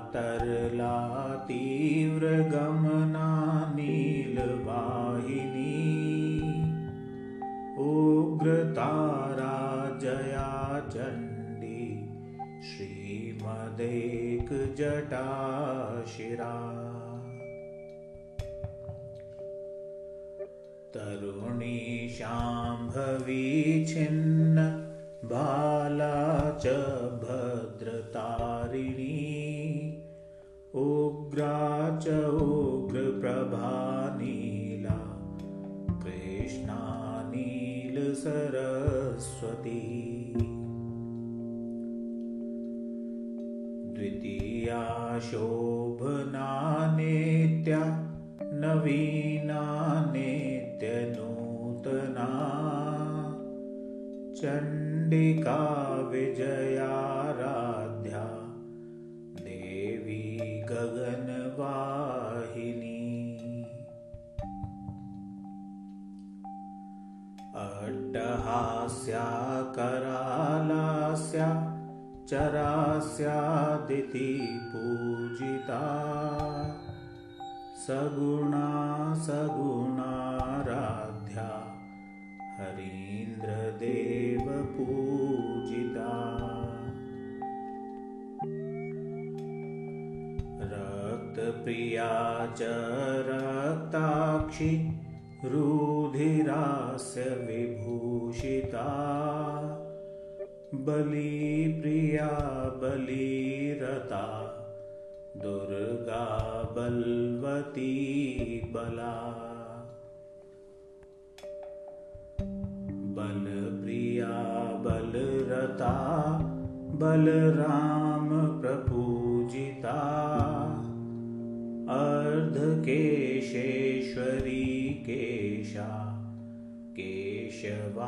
तुरीया तरला तीव्रगमना नीलवाहिनी उग्रतारा जया चण्डी श्रीमदेकजटाशिरा। तरुणी शाम्भवी छिन्न बाला च भद्रतारिणी उग्रा च उग्रप्रभानीला कृष्णानीलसरस्वती द्वितीया शोभनानेत्या नवीनानेत्यनूतना चण्डिका विजयाराध्या गगनवाहिनी अट्टहास्या करालास्या चरास्यादिति पूजिता। सगुणा च रक्ताक्षि रुधिरास्य विभूषिता। बलिप्रिया बलिरता दुर्गा बलवती बला। बलप्रिया बलरता बलराम प्रपूजिता। अर्धकेशेश्वरी केशा केशवासविभूषिता।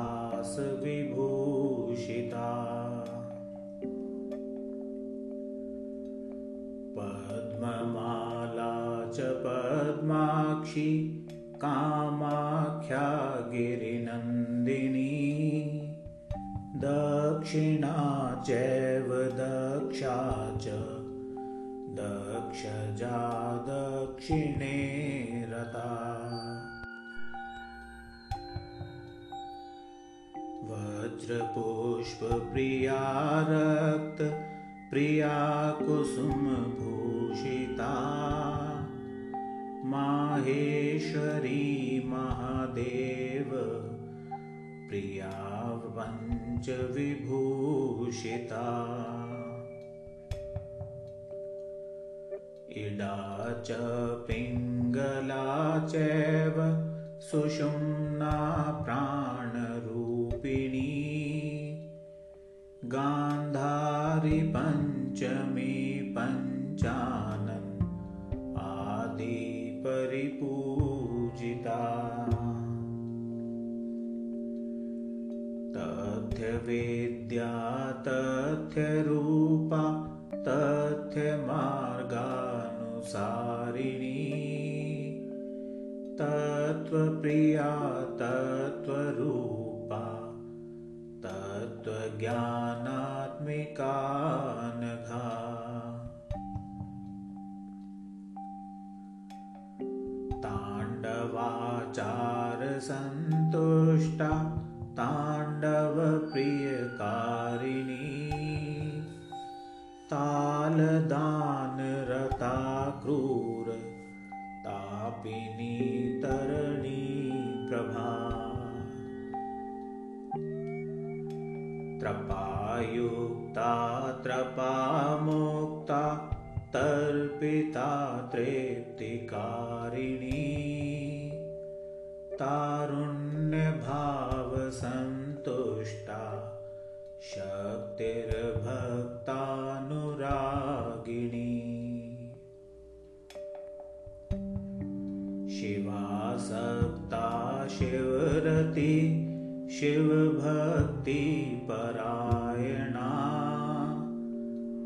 पद्ममाला च पद्माक्षी कामाख्या गिरिनन्दिनी दक्षिणा चैव दक्षा च दक्षजा दक्षिणे रता। वज्रपुष्पप्रिया रक्तप्रिया कुसुमभूषिता माहेश्वरी महादेव प्रिया पञ्चविभूषिता इडा च पिङ्गला चैव सुषुम्ना प्राणरूपिणी। गान्धारि पञ्चमी पञ्चानन् आदि परिपूजिता। तथ्यवेद्या तथ्यरूपा तथ्यमार्गानुसारिणी तत्त्वप्रिया तत्त्वरूपा तत्त्वज्ञानात्मिका नघा। ताण्डवाचारसन्तुष्टा ताण्डवप्रियकारिणी। तालदानरता क्रूर तापिनी तरणि प्रभा। त्रपायुक्ता त्रपामुक्ता तर्पिता तृप्तिकारिणी। तारुण्यभावसन्तुष्टा शक्तिर्भक्तानुरागिणी शिवरति शिवभक्तिपरायणा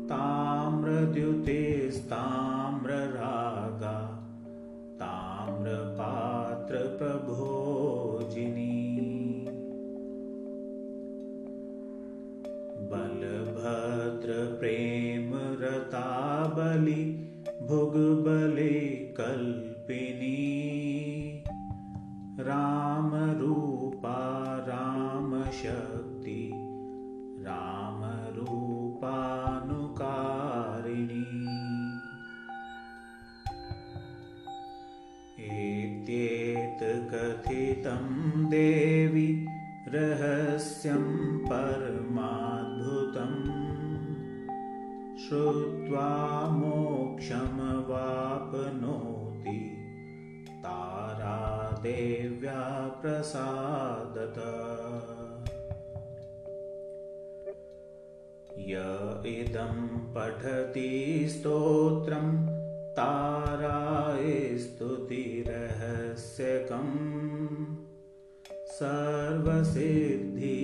ताम्रद्युतिस्ताम्ररागा ताम्रपात्रप्रभोजिनी। प्रताबलि भुग्बले कल्पिनी रामरूपा रामशक्ति रामरूपानुकारिणी। एत्येतकथितं देवि रहस्यं परमाद्भुतम्। श्रुत्वा मोक्षमवाप्नोति तारा देव्या प्रसादत य इदं पठति स्तोत्रं ताराय स्तुतिरहस्यकम् सर्वसिद्धियुतो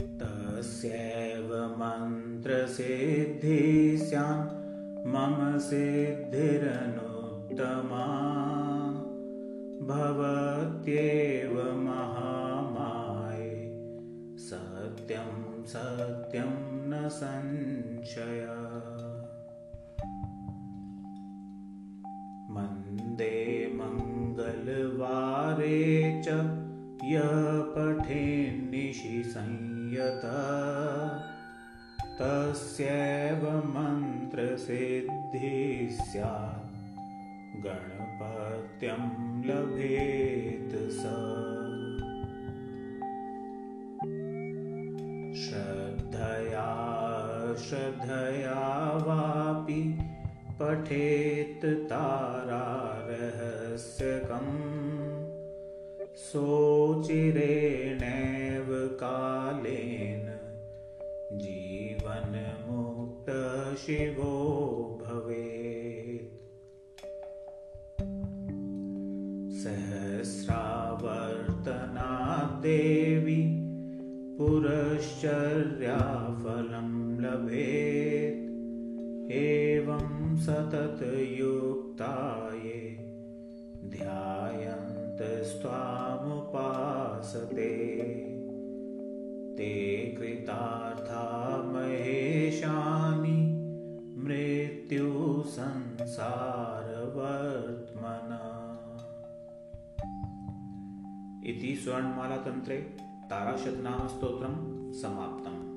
तस्यैव मन्त्रसिद्धि स्यान् मम सिद्धिरनुत्तमा भवत्येव महामाये सत्यं सत्यं न संशय। मन्दे मङ्गलवारे च यः पठेन्निशि संयत। तस्यैव मन्त्रसिद्धि स्यात्। गणपत्यं लभेत् स। श्रद्धया श्रद्धया वापि पठेत् तारारहस्यकम् सोचिरेणैव कालेन जीवनमुक्तशिवो भवेत्। सहस्रावर्तनाद्देवी पुरश्चर्याफलं लभेत्। एवं सततयुक्ताये ध्यायन्तस्त्वामुपासते ते कृतार्था महेशानि मृत्युसंसारवर्त्मना। इति स्वर्णमालातन्त्रे ताराशतनामस्तोत्रं समाप्तम्